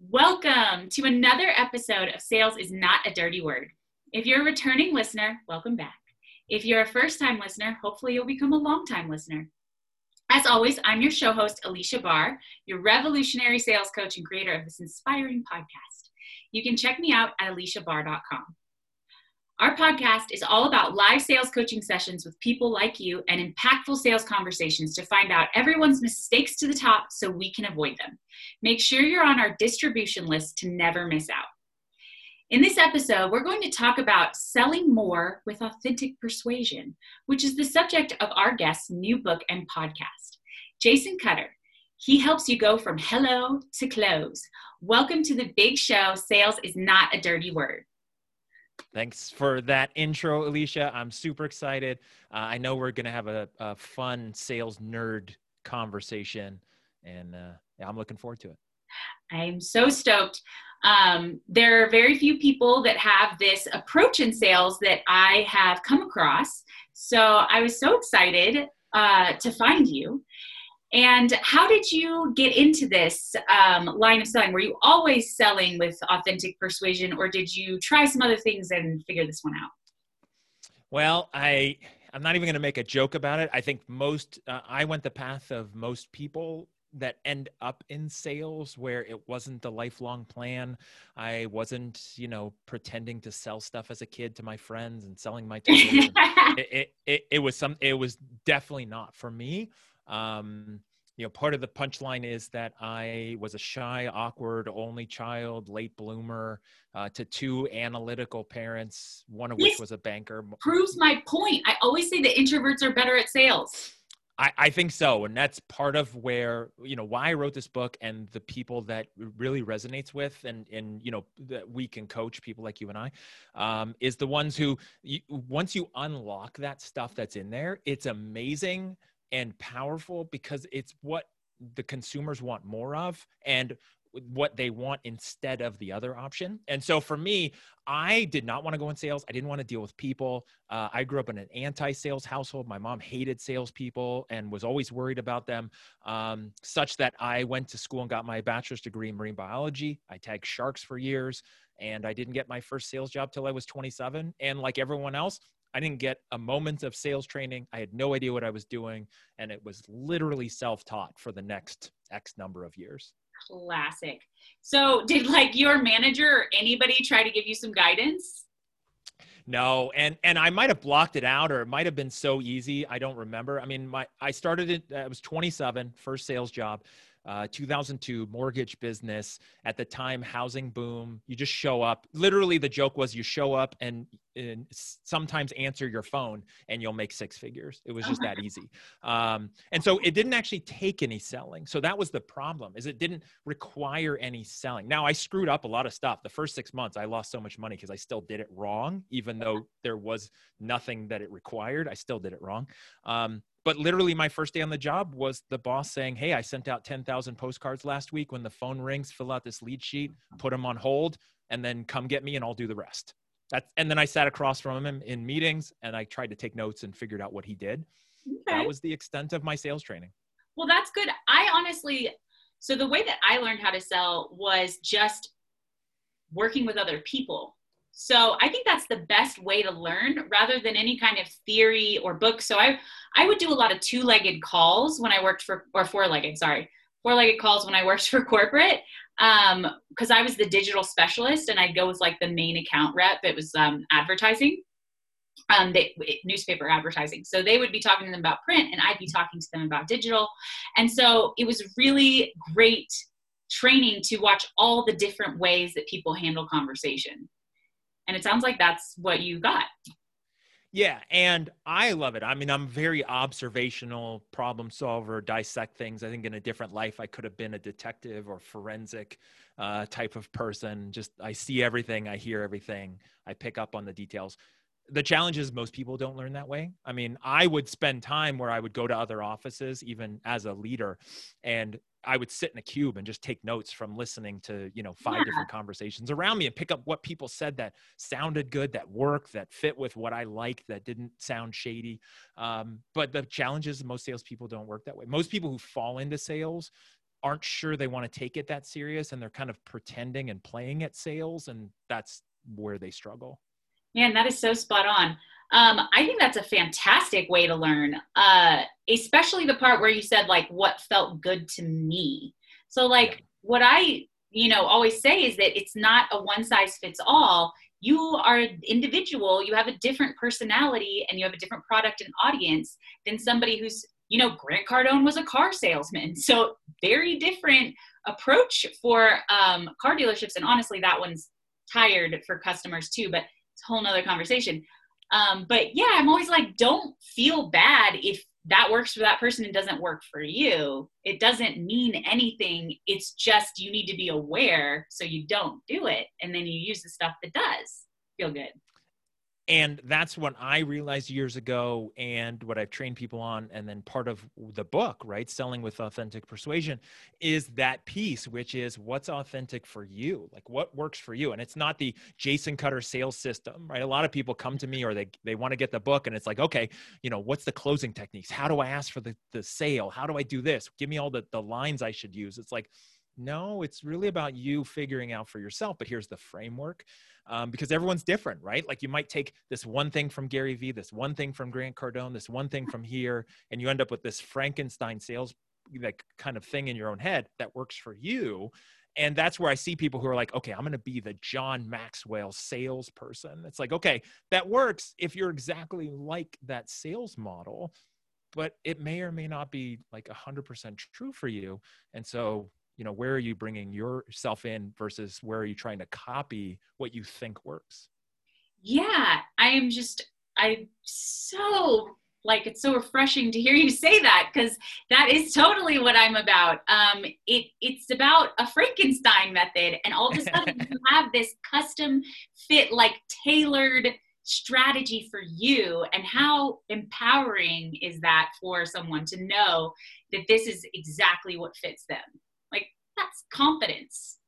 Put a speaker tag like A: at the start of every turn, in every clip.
A: Welcome to another episode of Sales is Not a Dirty Word. If you're a returning listener, welcome back. If you're a first time listener, hopefully you'll become a long time listener. As always, I'm your show host, Alicia Barr, your revolutionary sales coach and creator of this inspiring podcast. You can check me out at aliciabarr.com. Our podcast is all about live sales coaching sessions with people like you and impactful sales conversations to find out everyone's mistakes to the top so we can avoid them. Make sure you're on our distribution list to never miss out. In this episode, we're going to talk about selling more with authentic persuasion, which is the subject of our guest's new book and podcast. Jason Cutter, he helps you go from hello to close. Welcome to the big show Sales is Not a Dirty Word.
B: Thanks for that intro, Alicia. I'm super excited. Uh, I know we're going to have a, a, fun sales nerd conversation, and uh, yeah, I'm looking forward to it.
A: I'm so stoked. Um, there are very few people that have this approach in sales that I have come across. So I was so excited uh, to find you. And how did you get into this um, line of selling? Were you always selling with authentic persuasion, or did you try some other things and figure this one out?
B: Well, I I'm not even going to make a joke about it. I think most uh, I went the path of most people that end up in sales where it wasn't the lifelong plan. I wasn't, you know, pretending to sell stuff as a kid to my friends and selling my toys. it, it, it, it was some. It was definitely not for me. Um, you know, part of the punchline is that I was a shy, awkward, only child, late bloomer uh, to two analytical parents, one of this which was a banker.
A: Proves my point. I always say that introverts are better at sales.
B: I, I think so. And that's part of where, you know, why I wrote this book and the people that really resonates with and, and you know, that we can coach people like you and I um, is the ones who, you, once you unlock that stuff that's in there, it's amazing and powerful because it's what the consumers want more of and what they want instead of the other option. And so for me, I did not want to go in sales. I didn't want to deal with people. Uh, I grew up in an anti-sales household. My mom hated salespeople and was always worried about them, um, such that I went to school and got my bachelor's degree in marine biology. I tagged sharks for years, and I didn't get my first sales job till I was 27. And like everyone else, I didn't get a moment of sales training. I had no idea what I was doing. And it was literally self taught for the next X number of years.
A: Classic. So, did like your manager or anybody try to give you some guidance?
B: No, and and I might have blocked it out, or it might have been so easy. I don't remember. I mean, my I started it. I was 27, first sales job uh, 2002 mortgage business. At the time housing boom you just show up. Literally the joke was you show up and, and sometimes answer your phone and you'll make six figures. It was just that easy. Um, and so it didn't actually take any selling. So that was the problem is it didn't require any selling. Now i screwed up a lot of stuff. The first six months i lost so much money because i still did it wrong even though there was nothing that it required i still did it wrong. Um, but literally my first day on the job was the boss saying hey i sent out 10000 postcards last week. When the phone rings fill out this lead sheet put them on hold and then come get me and i'll do the rest. That's, and then i sat across from him in meetings and i tried to take notes and figured out what he did. Okay. that was the extent of my sales training.
A: Well that's good. I honestly so the way that i learned how to sell was just working with other people so I think that's the best way to learn rather than any kind of theory or book. So I I would do a lot of two-legged calls when I worked for or four-legged, sorry. Four-legged calls when I worked for corporate um because I was the digital specialist and I'd go with like the main account rep. It was um advertising. Um, they, newspaper advertising. So they would be talking to them about print, and I'd be talking to them about digital. And so it was really great training to watch all the different ways that people handle conversation and it sounds like that's what you got
B: yeah, and I love it. I mean, I'm very observational, problem solver, dissect things. I think in a different life, I could have been a detective or forensic uh, type of person. Just I see everything, I hear everything, I pick up on the details. The challenge is most people don't learn that way. I mean, I would spend time where I would go to other offices, even as a leader, and I would sit in a cube and just take notes from listening to, you know, five yeah. different conversations around me and pick up what people said that sounded good, that worked, that fit with what I liked, that didn't sound shady. Um, but the challenge is most salespeople don't work that way. Most people who fall into sales aren't sure they want to take it that serious and they're kind of pretending and playing at sales and that's where they struggle
A: man that is so spot on um, i think that's a fantastic way to learn uh, especially the part where you said like what felt good to me. So like what i you know always say is that it's not a one size fits all. You are an individual. You have a different personality and you have a different product and audience than somebody who's you know grant cardone was a car salesman. So very different approach for um, car dealerships. And honestly that one's tired for customers too but it's a whole nother conversation um, but yeah i'm always like don't feel bad if that works for that person and doesn't work for you. It doesn't mean anything. It's just you need to be aware so you don't do it. And then you use the stuff that does feel good
B: and that's what i realized years ago and what i've trained people on and then part of the book right selling with authentic persuasion is that piece which is what's authentic for you like what works for you and it's not the jason cutter sales system right? A lot of people come to me or they they want to get the book and it's like okay you know what's the closing techniques? How do i ask for the, the sale? How do i do this? Give me all the, the lines i should use. It's like no it's really about you figuring out for yourself but here's the framework um, because everyone's different, right? Like you might take this one thing from Gary Vee, this one thing from Grant Cardone, this one thing from here, and you end up with this Frankenstein sales like kind of thing in your own head that works for you. And that's where I see people who are like, okay, I'm going to be the John Maxwell salesperson. It's like, okay, that works if you're exactly like that sales model, but it may or may not be like 100% true for you. And so you know where are you bringing yourself in versus where are you trying to copy what you think works?
A: Yeah i am just i so like it's so refreshing to hear you say that because that is totally what i'm about. Um it it's about a frankenstein method and all of a sudden you have this custom fit like tailored strategy for you and how empowering is that for someone to know that this is exactly what fits them that's confidence.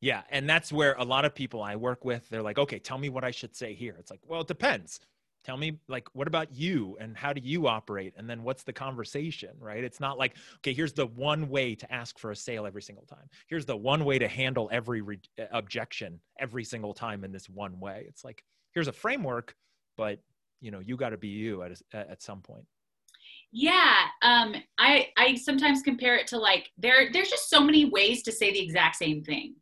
B: Yeah, and that's where a lot of people I work with, they're like, "Okay, tell me what I should say here." It's like, "Well, it depends." Tell me like what about you and how do you operate and then what's the conversation, right? It's not like, "Okay, here's the one way to ask for a sale every single time. Here's the one way to handle every re- uh, objection every single time in this one way." It's like, "Here's a framework, but you know, you got to be you at a, at some point."
A: Yeah, um, I I sometimes compare it to like there there's just so many ways to say the exact same thing.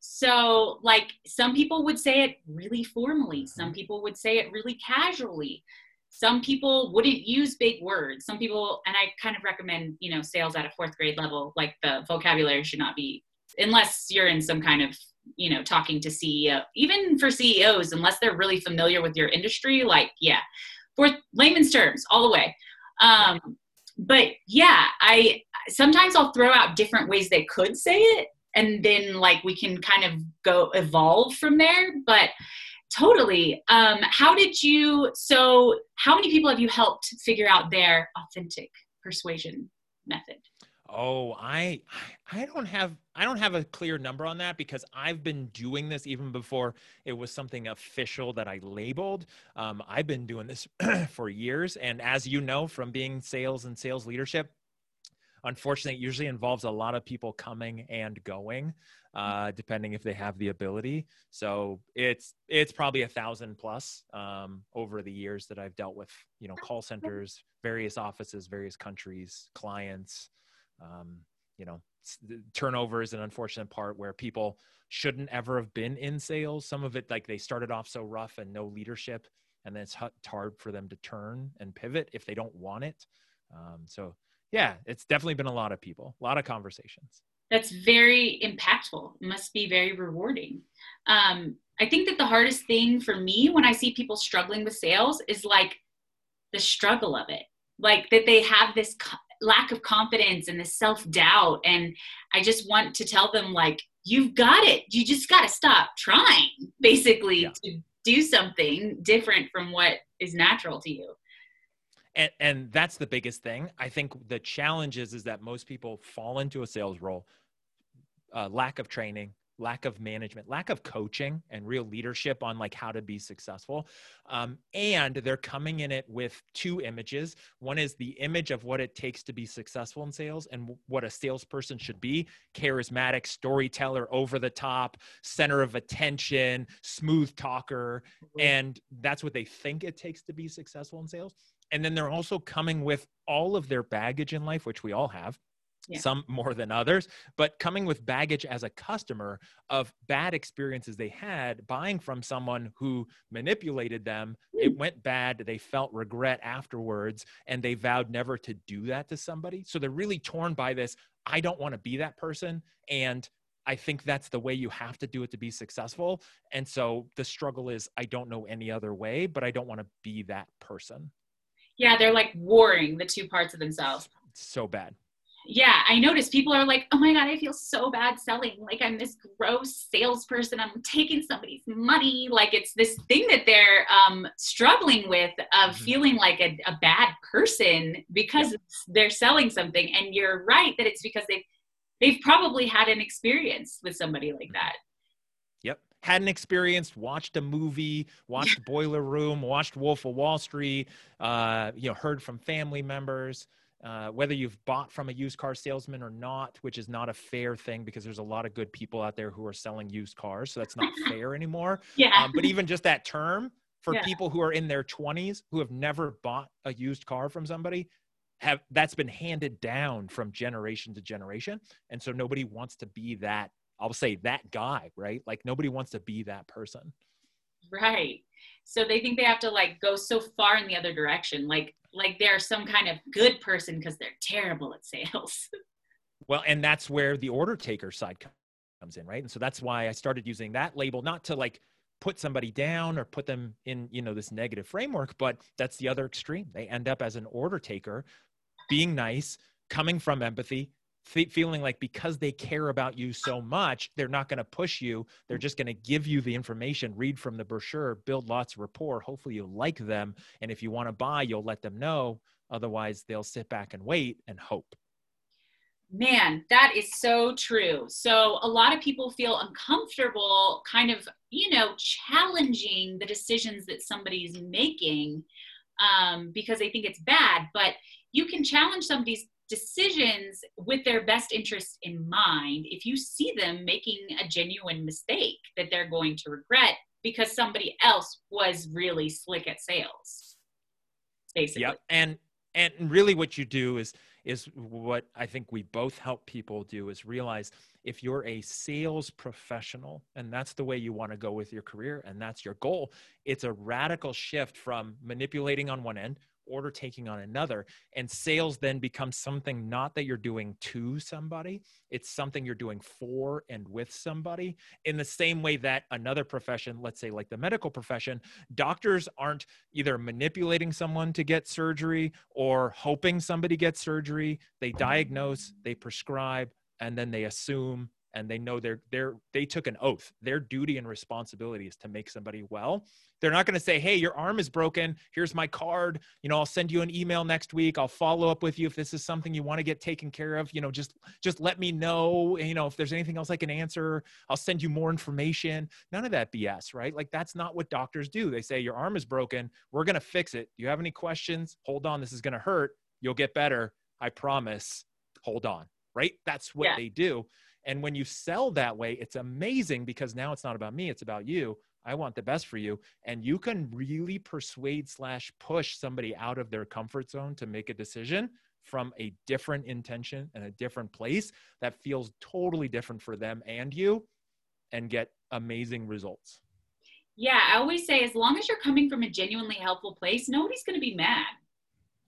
A: So like some people would say it really formally, some mm-hmm. people would say it really casually. Some people wouldn't use big words. Some people and I kind of recommend, you know, sales at a 4th grade level like the vocabulary should not be unless you're in some kind of you know talking to ceo even for ceos unless they're really familiar with your industry like yeah for layman's terms all the way um, but yeah, I sometimes I'll throw out different ways they could say it, and then like we can kind of go evolve from there. But totally. Um, how did you? So, how many people have you helped figure out their authentic persuasion method?
B: Oh, I I don't have I don't have a clear number on that because I've been doing this even before it was something official that I labeled. Um, I've been doing this for years, and as you know from being sales and sales leadership, unfortunately, it usually involves a lot of people coming and going, uh, depending if they have the ability. So it's it's probably a thousand plus um, over the years that I've dealt with, you know, call centers, various offices, various countries, clients. Um, you know, turnover is an unfortunate part where people shouldn't ever have been in sales. Some of it, like they started off so rough and no leadership, and then it's hard for them to turn and pivot if they don't want it. Um, so, yeah, it's definitely been a lot of people, a lot of conversations.
A: That's very impactful. must be very rewarding. Um, I think that the hardest thing for me when I see people struggling with sales is like the struggle of it, like that they have this lack of confidence and the self doubt. And I just want to tell them, like, you've got it. You just got to stop trying, basically, yeah. to do something different from what is natural to you.
B: And, and that's the biggest thing. I think the challenge is, is that most people fall into a sales role, uh, lack of training, lack of management, lack of coaching and real leadership on like how to be successful. Um, and they're coming in it with two images. One is the image of what it takes to be successful in sales and what a salesperson should be charismatic, storyteller, over the top, center of attention, smooth talker. Mm-hmm. And that's what they think it takes to be successful in sales. And then they're also coming with all of their baggage in life, which we all have yeah. some more than others, but coming with baggage as a customer of bad experiences they had buying from someone who manipulated them. It went bad. They felt regret afterwards and they vowed never to do that to somebody. So they're really torn by this. I don't want to be that person. And I think that's the way you have to do it to be successful. And so the struggle is I don't know any other way, but I don't want to be that person.
A: Yeah, they're like warring the two parts of themselves.
B: so bad
A: yeah, I noticed people are like, oh my God, I feel so bad selling. Like I'm this gross salesperson. I'm taking somebody's money. Like it's this thing that they're um, struggling with of mm-hmm. feeling like a, a, bad person because yep. they're selling something. And you're right that it's because they've, they've probably had an experience with somebody like mm-hmm. that.
B: Yep. Had an experience, watched a movie, watched Boiler Room, watched Wolf of Wall Street, uh, you know, heard from family members. Uh, whether you've bought from a used car salesman or not, which is not a fair thing because there's a lot of good people out there who are selling used cars. So that's not fair anymore.
A: Yeah.
B: Um, but even just that term for yeah. people who are in their 20s who have never bought a used car from somebody have that's been handed down from generation to generation and so nobody wants to be that i'll say that guy right like nobody wants to be that person
A: right so they think they have to like go so far in the other direction like like they're some kind of good person because they're terrible at sales.
B: well, and that's where the order taker side comes in, right? And so that's why I started using that label, not to like put somebody down or put them in, you know, this negative framework, but that's the other extreme. They end up as an order taker, being nice, coming from empathy, feeling like because they care about you so much, they're not going to push you. They're just going to give you the information, read from the brochure, build lots of rapport. Hopefully, you like them. And if you want to buy, you'll let them know. Otherwise, they'll sit back and wait and hope.
A: Man, that is so true. So, a lot of people feel uncomfortable kind of, you know, challenging the decisions that somebody's making um, because they think it's bad. But you can challenge somebody's decisions with their best interests in mind if you see them making a genuine mistake that they're going to regret because somebody else was really slick at sales basically.
B: Yeah and and really what you do is is what i think we both help people do is realize if you're a sales professional and that's the way you want to go with your career and that's your goal it's a radical shift from manipulating on one end order taking on another. And sales then becomes something not that you're doing to somebody, it's something you're doing for and with somebody. In the same way that another profession, let's say like the medical profession, doctors aren't either manipulating someone to get surgery or hoping somebody gets surgery. They diagnose, they prescribe, and then they assume and they know they're they're they took an oath. Their duty and responsibility is to make somebody well. They're not going to say hey your arm is broken. Here's my card. You know i'll send you an email next week. I'll follow up with you if this is something you want to get taken care of. You know just just let me know you know if there's anything else i can answer. I'll send you more information. None of that bs right? Like that's not what doctors do. They say your arm is broken. We're going to fix it. Do you have any questions? Hold on. This is going to hurt. You'll get better. I promise. Hold on. Right? That's what yeah. they do and when you sell that way, it's amazing because now it's not about me, it's about you. I want the best for you. And you can really persuade slash push somebody out of their comfort zone to make a decision from a different intention and a different place that feels totally different for them and you and get amazing results.
A: Yeah, I always say as long as you're coming from a genuinely helpful place, nobody's going to be mad.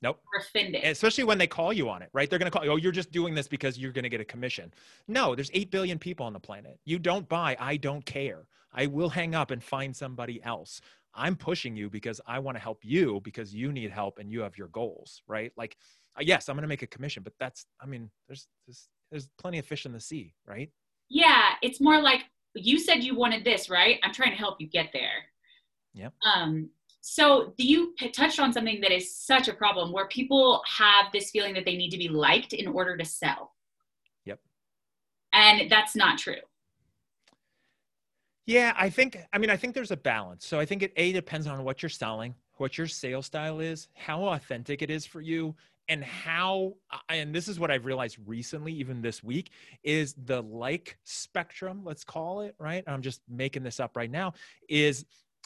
B: Nope.
A: Or offended.
B: Especially when they call you on it, right? They're going to call you, oh, you're just doing this because you're going to get a commission. No, there's 8 billion people on the planet. You don't buy, I don't care. I will hang up and find somebody else. I'm pushing you because I want to help you because you need help and you have your goals, right? Like, uh, yes, I'm going to make a commission, but that's, I mean, there's, there's, there's plenty of fish in the sea, right?
A: Yeah. It's more like you said you wanted this, right? I'm trying to help you get there.
B: Yep.
A: Um, so you touched on something that is such a problem where people have this feeling that they need to be liked in order to sell.
B: Yep.
A: And that's not true.
B: Yeah, I think, I mean, I think there's a balance. So I think it A depends on what you're selling, what your sales style is, how authentic it is for you, and how, uh, and this is what I've realized recently, even this week, is the like spectrum, let's call it, right? I'm just making this up right now, is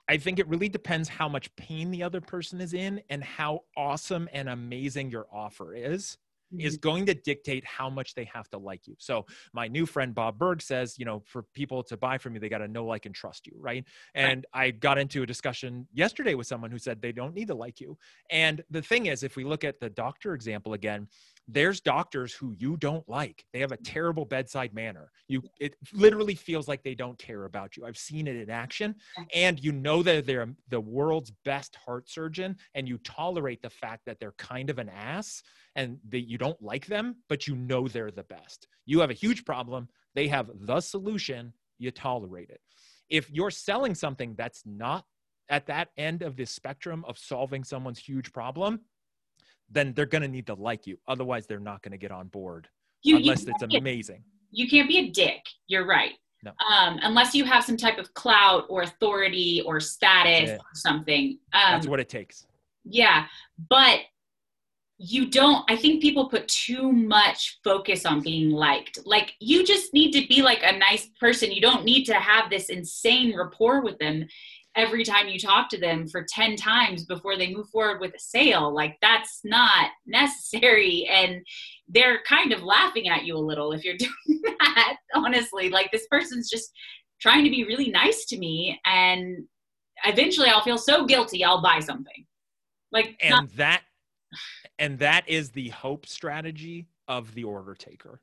B: I think it really depends how much pain the other person is in and how awesome and amazing your offer is is mm-hmm. going to dictate how much they have to like you. So my new friend Bob Burg says, you know, for people to buy from you, they got to know, like, and trust you, right? And right. I got into a discussion yesterday with someone who said they don't need to like you. And the thing is, if we look at the doctor example again, there's doctors who you don't like. They have a terrible bedside manner. You it literally feels like they don't care about you. I've seen it in action. And you know that they're the world's best heart surgeon and you tolerate the fact that they're kind of an ass and that you don't like them but you know they're the best. You have a huge problem. They have the solution. You tolerate it. If you're selling something that's not at that end of the spectrum of solving someone's huge problem then they're going to need to like you. Otherwise, they're not going to get on board you, unless you it's amazing.
A: you can't be a dick. You're right. No. Um, unless you have some type of clout or authority or status or something.
B: Um, That's what it takes.
A: Yeah. But you don't, I think people put too much focus on being liked. Like, you just need to be like a nice person. You don't need to have this insane rapport with them every time you talk to them for 10 times before they move forward with a sale. Like that's not necessary. And they're kind of laughing at you a little if you're doing that, honestly. Like this person's just trying to be really nice to me. And eventually I'll feel so guilty, I'll buy something. Like,
B: and not- that, and that is the hope strategy of the order taker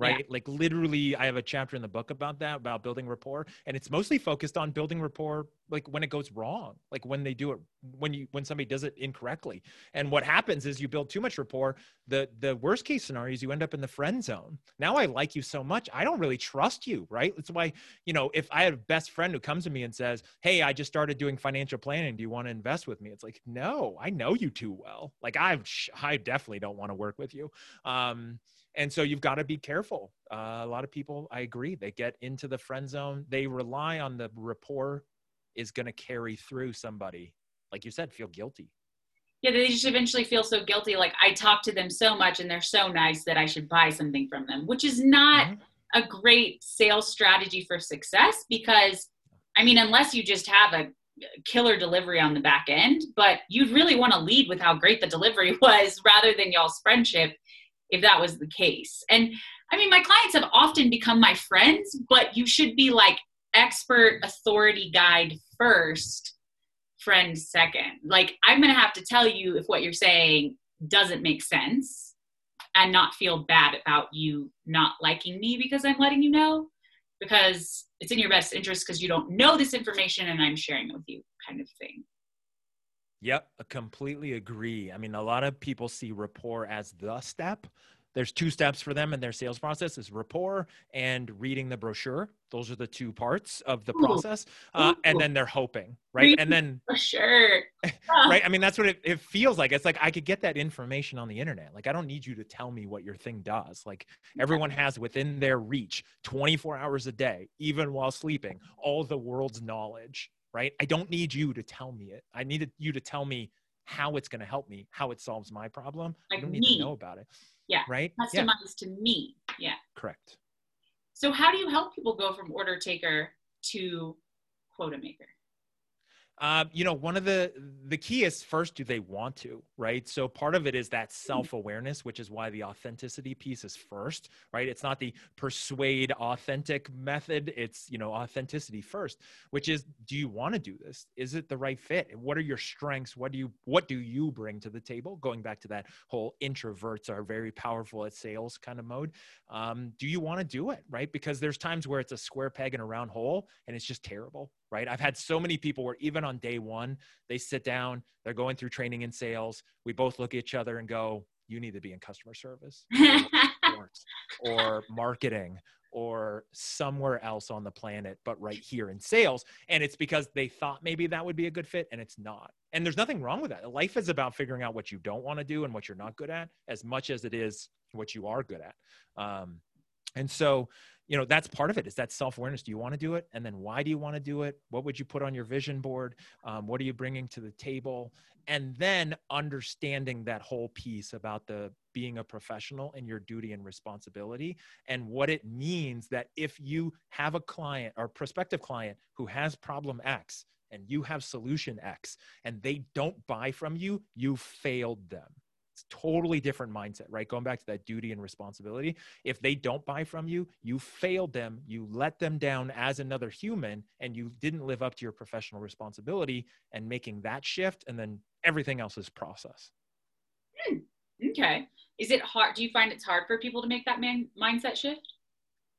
B: right? Yeah. Like literally, I have a chapter in the book about that, about building rapport, and it's mostly focused on building rapport, like when it goes wrong, like when they do it, when you when somebody does it incorrectly. And what happens is you build too much rapport. The the worst case scenario is you end up in the friend zone. Now I like you so much, I don't really trust you, right? That's why you know if I have a best friend who comes to me and says, "Hey, I just started doing financial planning. Do you want to invest with me?" It's like, no, I know you too well. Like I've I definitely don't want to work with you. Um, and so you've got to be careful. Uh, a lot of people, I agree, they get into the friend zone. They rely on the rapport is going to carry through somebody. Like you said, feel guilty.
A: Yeah, they just eventually feel so guilty. Like I talk to them so much and they're so nice that I should buy something from them, which is not mm-hmm. a great sales strategy for success because, I mean, unless you just have a killer delivery on the back end, but you'd really want to lead with how great the delivery was rather than y'all's friendship if that was the case. And I mean, my clients have often become my friends, but you should be like expert authority guide first, friend second. Like, I'm going to have to tell you if what you're saying doesn't make sense and not feel bad about you not liking me because I'm letting you know because it's in your best interest because you don't know this information and I'm sharing it with you, kind of thing.
B: Yep, I completely agree. I mean, a lot of people see rapport as the step. There's two steps for them in their sales process is rapport and reading the brochure. Those are the two parts of the Ooh. process. Uh, and then they're hoping, right? And then for
A: sure.
B: right. I mean, that's what it, it feels like. It's like I could get that information on the internet. Like I don't need you to tell me what your thing does. Like everyone has within their reach 24 hours a day, even while sleeping, all the world's knowledge right? I don't need you to tell me it. I needed you to tell me how it's going to help me, how it solves my problem. Like I don't need me. to know about it.
A: Yeah.
B: Right?
A: Customized yeah. to me. Yeah.
B: Correct.
A: So how do you help people go from order taker to quota maker?
B: Um, you know, one of the the key is first, do they want to, right? So part of it is that mm-hmm. self awareness, which is why the authenticity piece is first, right? It's not the persuade authentic method; it's you know authenticity first, which is, do you want to do this? Is it the right fit? What are your strengths? What do you what do you bring to the table? Going back to that whole introverts are very powerful at sales kind of mode. Um, do you want to do it, right? Because there's times where it's a square peg in a round hole, and it's just terrible, right? I've had so many people where even on day one, they sit down, they're going through training in sales. We both look at each other and go, you need to be in customer service or marketing or somewhere else on the planet, but right here in sales. And it's because they thought maybe that would be a good fit and it's not. And there's nothing wrong with that. Life is about figuring out what you don't want to do and what you're not good at as much as it is what you are good at. Um, and so you know that's part of it is that self-awareness. Do you want to do it? And then why do you want to do it? What would you put on your vision board? Um, what are you bringing to the table? And then understanding that whole piece about the being a professional and your duty and responsibility and what it means that if you have a client or prospective client who has problem x and you have solution x and they don't buy from you you failed them totally different mindset, right? Going back to that duty and responsibility. If they don't buy from you, you failed them, you let them down as another human, and you didn't live up to your professional responsibility and making that shift, and then everything else is process.
A: Hmm. Okay. Is it hard? Do you find it's hard for people to make that man, mindset shift?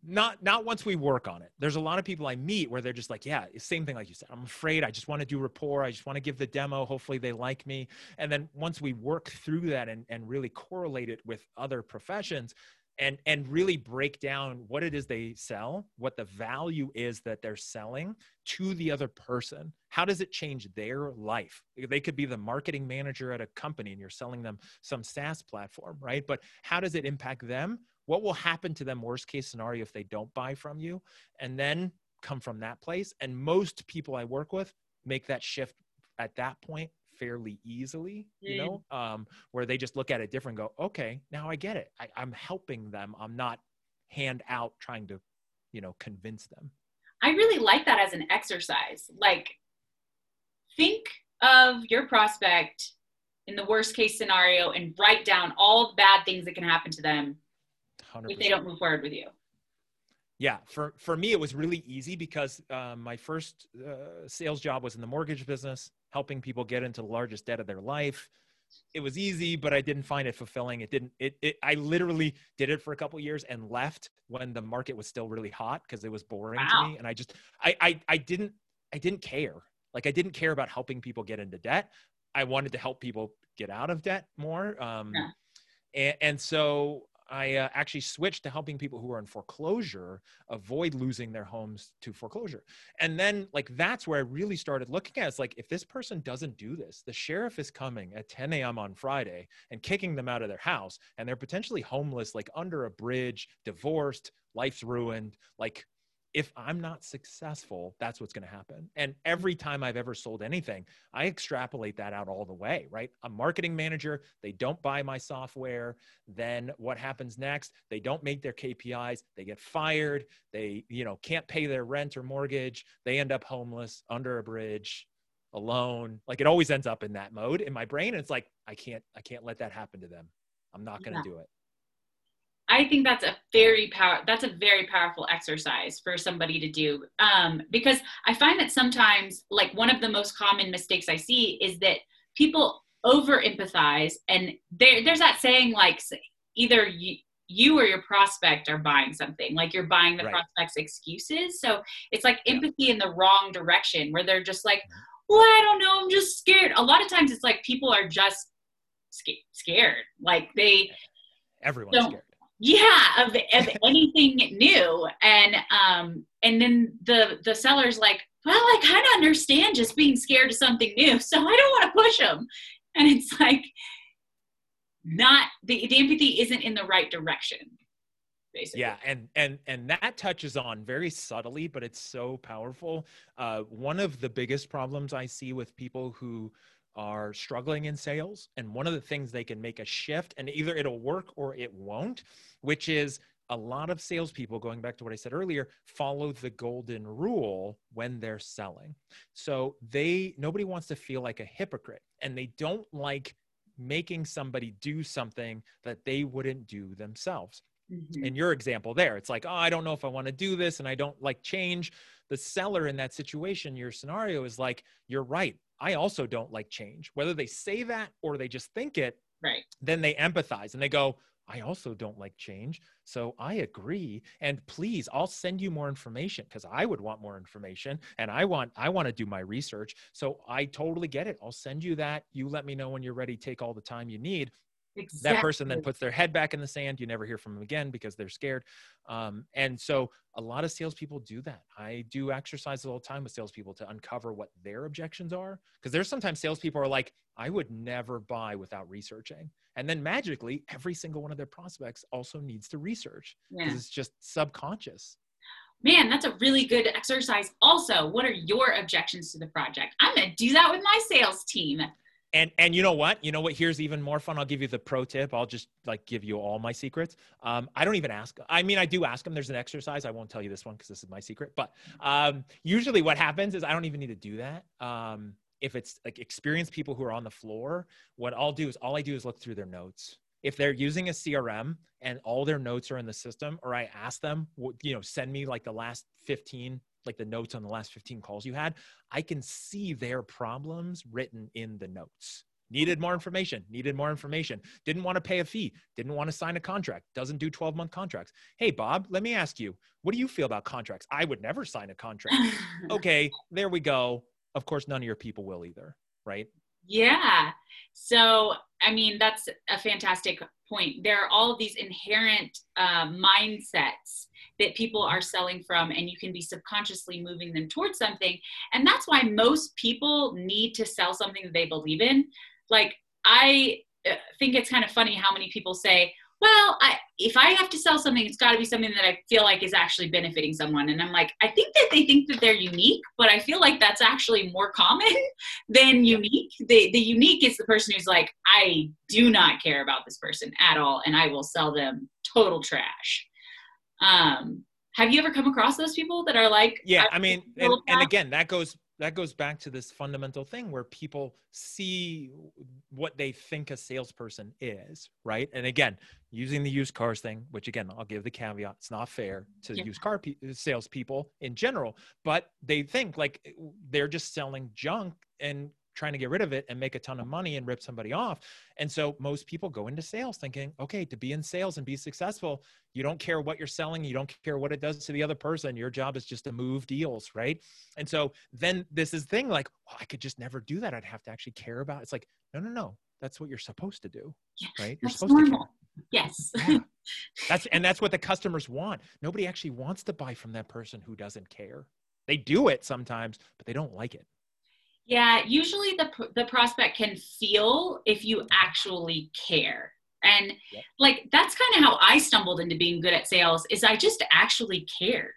B: Not not once we work on it. There's a lot of people i meet where they're just like yeah same thing like you said. I'm afraid. I just want to do rapport. I just want to give the demo. Hopefully they like me. And then once we work through that and, and really correlate it with other professions and and really break down what it is they sell what the value is that they're selling to the other person how does it change their life? They could be the marketing manager at a company and you're selling them some saas platform right? But how does it impact them what will happen to them worst case scenario if they don't buy from you and then come from that place. And most people i work with make that shift at that point fairly easily you know mm. um, where they just look at it different go okay now i get it. I, i'm helping them. I'm not hand out trying to you know convince them.
A: I really like that as an exercise. Like think of your prospect in the worst case scenario and write down all the bad things that can happen to them 100%. if they don't move forward with you
B: yeah for for me it was really easy because um, my first uh, sales job was in the mortgage business helping people get into the largest debt of their life it was easy but i didn't find it fulfilling it didn't it, it i literally did it for a couple years and left when the market was still really hot because it was boring wow. to me and i just I, I i didn't i didn't care like i didn't care about helping people get into debt i wanted to help people get out of debt more um yeah. and, and so I uh, actually switched to helping people who are in foreclosure avoid losing their homes to foreclosure. And then, like, that's where I really started looking at it's like, if this person doesn't do this, the sheriff is coming at 10 a.m. on Friday and kicking them out of their house, and they're potentially homeless, like under a bridge, divorced, life's ruined. Like, if I'm not successful, that's what's going to happen. And every time I've ever sold anything, I extrapolate that out all the way, right? A marketing manager, they don't buy my software. Then what happens next? They don't make their KPIs. They get fired. They, you know, can't pay their rent or mortgage. They end up homeless under a bridge alone. Like it always ends up in that mode in my brain. And it's like, I can't, I can't let that happen to them. I'm not going to yeah. do it.
A: I think that's a very power that's a very powerful exercise for somebody to do um, because I find that sometimes like one of the most common mistakes I see is that people over empathize and there there's that saying like either you, you or your prospect are buying something like you're buying the right. prospect's excuses so it's like empathy yeah. in the wrong direction where they're just like mm-hmm. well i don't know i'm just scared a lot of times it's like people are just scared like they
B: everyone's scared
A: yeah of, of anything new. And um and then the the seller's like well i kind of understand just being scared of something new so i don't want to push them and it's like not the, the empathy isn't in the right direction basically.
B: Yeah and and and that touches on very subtly but it's so powerful. Uh, one of the biggest problems i see with people who are struggling in sales. And one of the things they can make a shift, and either it'll work or it won't, which is a lot of salespeople, going back to what I said earlier, follow the golden rule when they're selling. So they nobody wants to feel like a hypocrite, and they don't like making somebody do something that they wouldn't do themselves. Mm-hmm. In your example there, it's like, oh, I don't know if I want to do this and I don't like change. The seller in that situation, your scenario is like, you're right. I also don't like change. Whether they say that or they just think it,
A: right.
B: then they empathize and they go, I also don't like change. So I agree. And please, I'll send you more information because I would want more information and I want I want to do my research. So I totally get it. I'll send you that. You let me know when you're ready. Take all the time you need.
A: Exactly.
B: that person then puts their head back in the sand. You never hear from them again because they're scared. Um, and so a lot of salespeople do that. I do exercises all the time with salespeople to uncover what their objections are. Because there's sometimes salespeople are like, I would never buy without researching. And then magically, every single one of their prospects also needs to research because
A: Yeah.
B: it's just subconscious.
A: Man, that's a really good exercise. Also, what are your objections to the project? I'm going to do that with my sales team.
B: And and you know what? You know what? Here's even more fun. I'll give you the pro tip. I'll just like give you all my secrets. Um, I don't even ask. I mean, I do ask them. There's an exercise. I won't tell you this one because this is my secret. But um, usually, what happens is I don't even need to do that. Um, if it's like experienced people who are on the floor, what I'll do is all I do is look through their notes. If they're using a CRM and all their notes are in the system, or I ask them, you know, send me like the last 15, like the notes on the last 15 calls you had, I can see their problems written in the notes. Needed more information, needed more information, didn't want to pay a fee, didn't want to sign a contract, doesn't do 12 month contracts. Hey, Bob, let me ask you, what do you feel about contracts? I would never sign a contract. okay, there we go. Of course, none of your people will either, right?
A: Yeah. So, I mean, that's a fantastic point. There are all these inherent uh, mindsets that people are selling from, and you can be subconsciously moving them towards something. And that's why most people need to sell something that they believe in. Like, I uh, think it's kind of funny how many people say, well, I, if I have to sell something, it's got to be something that I feel like is actually benefiting someone. And I'm like, I think that they think that they're unique, but I feel like that's actually more common than unique. The, the unique is the person who's like, I do not care about this person at all, and I will sell them total trash. Um, have you ever come across those people that are like,
B: Yeah, I mean, and, and again, that goes that goes back to this fundamental thing where people see what they think a salesperson is, right? And again, using the used cars thing, which again, I'll give the caveat, it's not fair to
A: Yeah.
B: used car pe- uh, salespeople in general, but they think like uh, they're just selling junk and trying to get rid of it and make a ton of money and rip somebody off. And so most people go into sales thinking, okay, to be in sales and be successful, you don't care what you're selling, you don't care what it does to the other person. Your job is just to move deals, right? And so then this is thing like, well, I could just never do that. I'd have to actually care about. It's like, no, no, no. That's what you're supposed to do,
A: Yeah,
B: right? You're
A: that's
B: supposed to care.
A: Yes.
B: Yeah. That's and that's what the customers want. Nobody actually wants to buy from that person who doesn't care. They do it sometimes, but they don't like it.
A: Yeah, usually the the prospect can feel if you actually care. And
B: Yep.
A: like that's kind of how I stumbled into being good at sales is I just actually cared.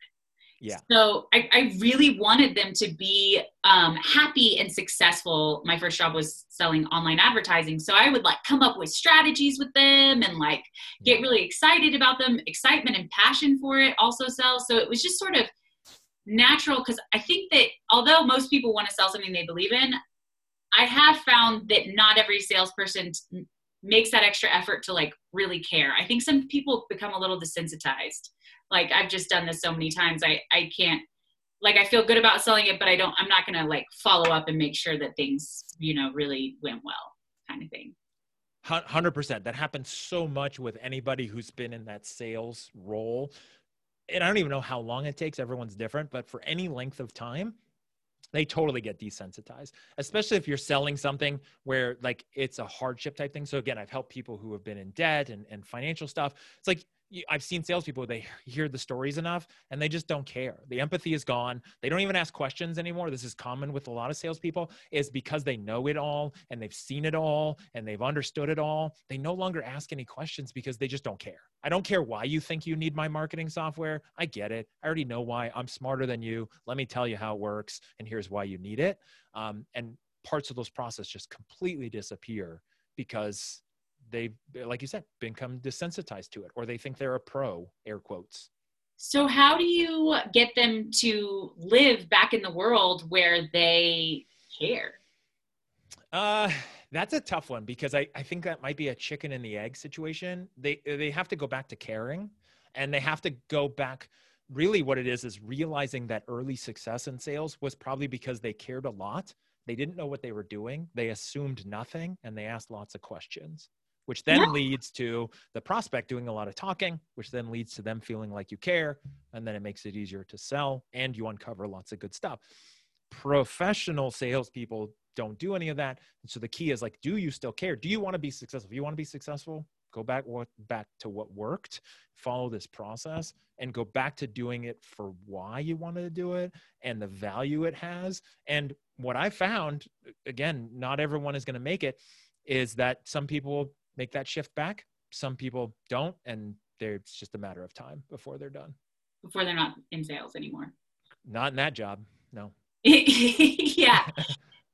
B: Yeah.
A: So I, I really wanted them to be um, happy and successful. My first job was selling online advertising. So I would like come up with strategies with them and like get really excited about them. Excitement and passion for it also sells. So it was just sort of natural because I think that although most people want to sell something they believe in, I have found that not every salesperson makes that extra effort to like really care. I think some people become a little desensitized. Like I've just done this so many times. I I can't like I feel good about selling it, but I don't. I'm not gonna like follow up and make sure that things you know really went well, kind of thing.
B: Hundred percent. That happens so much with anybody who's been in that sales role. And I don't even know how long it takes. Everyone's different, but for any length of time, they totally get desensitized, especially if you're selling something where like it's a hardship type thing. So again, I've helped people who have been in debt and, and financial stuff. It's like I've seen salespeople, they hear the stories enough and they just don't care. The empathy is gone. They don't even ask questions anymore. This is common with a lot of salespeople, is because they know it all and they've seen it all and they've understood it all. They no longer ask any questions because they just don't care. I don't care why you think you need my marketing software. I get it. I already know why. I'm smarter than you. Let me tell you how it works. And here's why you need it. Um, and parts of those processes just completely disappear because they've, like you said, become desensitized to it or they think they're a pro, air quotes.
A: So how do you get them to live back in the world where they care?
B: Uh, that's a tough one because I, I think that might be a chicken and the egg situation. They they have to go back to caring, and they have to go back. Really, what it is is realizing that early success in sales was probably because they cared a lot. They didn't know what they were doing. They assumed nothing, and they asked lots of questions, which then
A: Yeah.
B: leads to the prospect doing a lot of talking, which then leads to them feeling like you care, and then it makes it easier to sell, and you uncover lots of good stuff professional salespeople don't do any of that. And so the key is like, do you still care? Do you want to be successful? If you want to be successful, go back what back to what worked, follow this process, and go back to doing it for why you wanted to do it and the value it has. And what I found, again, not everyone is going to make it, is that some people make that shift back, some people don't, and it's just a matter of time before they're done.
A: Before they're not in sales anymore.
B: Not in that job, no.
A: yeah.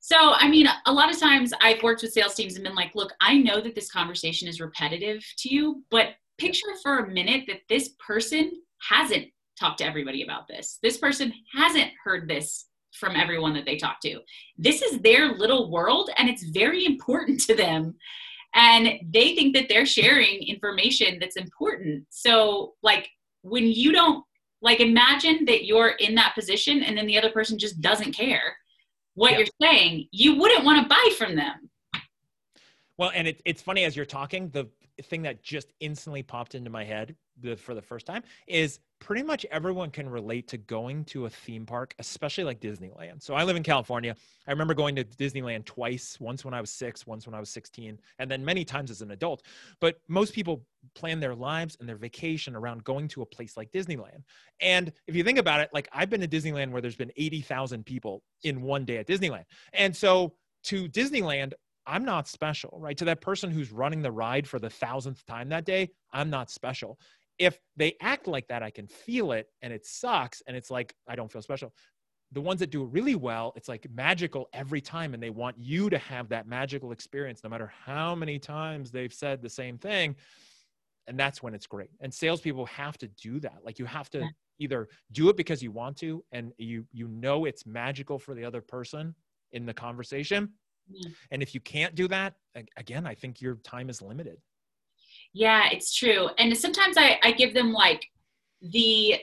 A: So, I mean, a lot of times I've worked with sales teams and been like, look, I know that this conversation is repetitive to you, but picture for a minute that this person hasn't talked to everybody about this. This person hasn't heard this from everyone that they talk to. This is their little world and it's very important to them. And they think that they're sharing information that's important. So, like, when you don't, like, imagine that you're in that position and then the other person just doesn't care what you're saying, you wouldn't want to buy from them.
B: Well, and it's it's funny as you're talking, the thing that just instantly popped into my head the, for the first time is pretty much everyone can relate to going to a theme park, especially like Disneyland. So I live in California. I remember going to Disneyland twice, once when I was six, once when I was 16, and then many times as an adult. But most people plan their lives and their vacation around going to a place like Disneyland. And if you think about it, like I've been to Disneyland where there's been 80,000 people in one day at Disneyland. And so to Disneyland, I'm not special, right? To that person who's running the ride for the thousandth time that day, I'm not special if they act like that, I can feel it and it sucks. And it's like, I don't feel special. The ones that do it really well, it's like magical every time. And they want you to have that magical experience, no matter how many times they've said the same thing. And that's when it's great. And salespeople have to do that. Like you have to either do it because you want to and you you know it's magical for the other person in the conversation. And if you can't do that, again, I think your time is limited.
A: Yeah, it's true. And sometimes I, I give them like the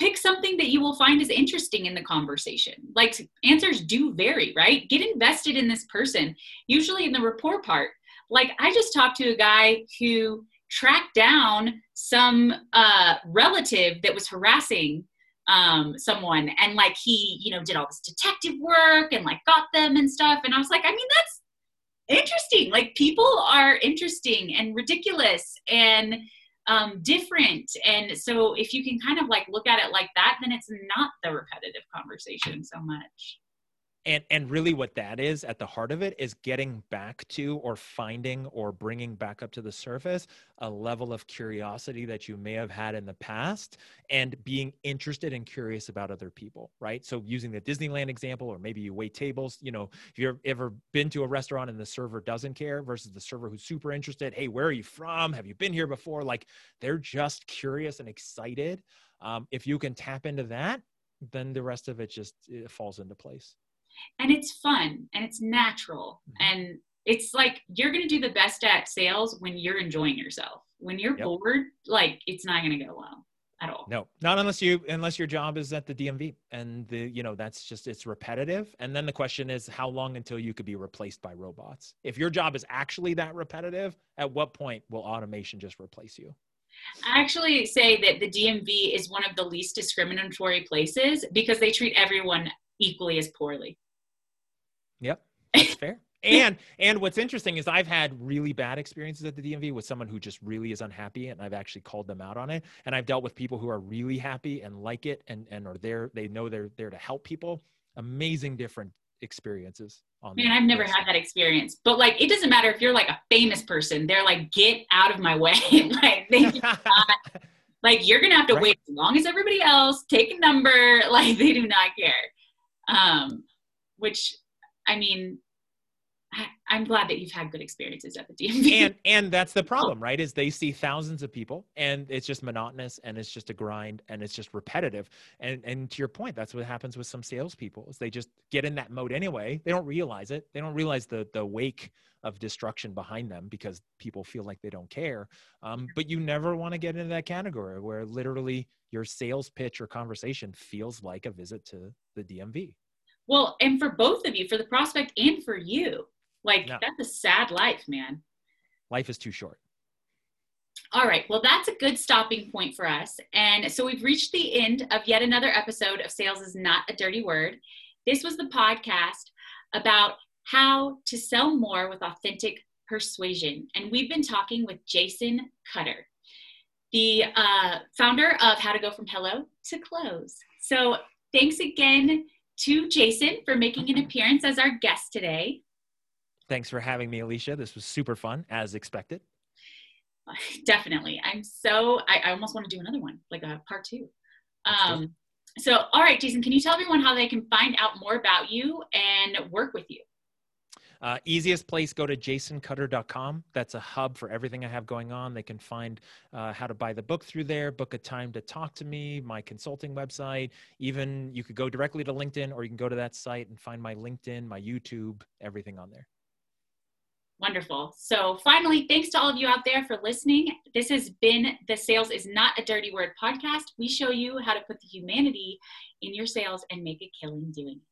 A: pick something that you will find is interesting in the conversation. Like answers do vary, right? Get invested in this person, usually in the rapport part. Like I just talked to a guy who tracked down some uh, relative that was harassing um, someone and like he, you know, did all this detective work and like got them and stuff. And I was like, I mean, that's interesting. Like people are interesting and ridiculous and um, different. And so if you can kind of like look at it like that, then it's not the repetitive conversation so much
B: and and really what that is at the heart of it is getting back to or finding or bringing back up to the surface a level of curiosity that you may have had in the past and being interested and curious about other people right? So using the disneyland example or maybe you wait tables you know if you've ever been to a restaurant and the server doesn't care versus the server who's super interested hey where are you from? Have you been here before? Like they're just curious and excited. Um, if you can tap into that then the rest of it just it falls into place
A: and it's fun and it's natural mm-hmm. and it's like you're going to do the best at sales when you're enjoying yourself when you're yep. bored like it's not going to go well at all
B: no not unless you unless your job is at the dmv and the you know that's just it's repetitive and then the question is how long until you could be replaced by robots if your job is actually that repetitive at what point will automation just replace you
A: I actually say that the DMV is one of the least discriminatory places because they treat everyone equally as poorly.
B: Yep, that's fair. And and what's interesting is I've had really bad experiences at the DMV with someone who just really is unhappy, and I've actually called them out on it. And I've dealt with people who are really happy and like it, and and are there. They know they're there to help people. Amazing different experiences.
A: On Man, I've never had that experience. But like, it doesn't matter if you're like a famous person. They're like, get out of my way. like they not, like you're gonna have to right. wait as long as everybody else. Take a number. Like they do not care. Um, which I mean, I, am glad that you've had good experiences at the DMV.
B: And and that's the problem, right? Is they see thousands of people and it's just monotonous and it's just a grind and it's just repetitive. And and to your point, that's what happens with some salespeople is they just get in that mode anyway. They don't realize it. They don't realize the the wake of destruction behind them because people feel like they don't care. Um, but you never want to get into that category where literally your sales pitch or conversation feels like a visit to the DMV.
A: Well, and for both of you, for the prospect and for you, like yeah. that's a sad life, man.
B: Life is too short.
A: All right. Well, that's a good stopping point for us. And so we've reached the end of yet another episode of Sales is Not a Dirty Word. This was the podcast about how to sell more with authentic persuasion. And we've been talking with Jason Cutter, the uh, founder of How to Go From Hello to Close. So thanks again to Jason for making an appearance as our guest today.
B: Thanks for having me, Alicia. This was super fun, as expected.
A: Definitely. I'm so, I, I almost want to do another one, like a part two. Um, so, all right, Jason, can you tell everyone how they can find out more about you and work with you?
B: Uh, easiest place, go to jasoncutter.com. That's a hub for everything I have going on. They can find uh, how to buy the book through there, book a time to talk to me, my consulting website. Even you could go directly to LinkedIn or you can go to that site and find my LinkedIn, my YouTube, everything on there.
A: Wonderful. So, finally, thanks to all of you out there for listening. This has been the Sales is Not a Dirty Word podcast. We show you how to put the humanity in your sales and make a killing doing it.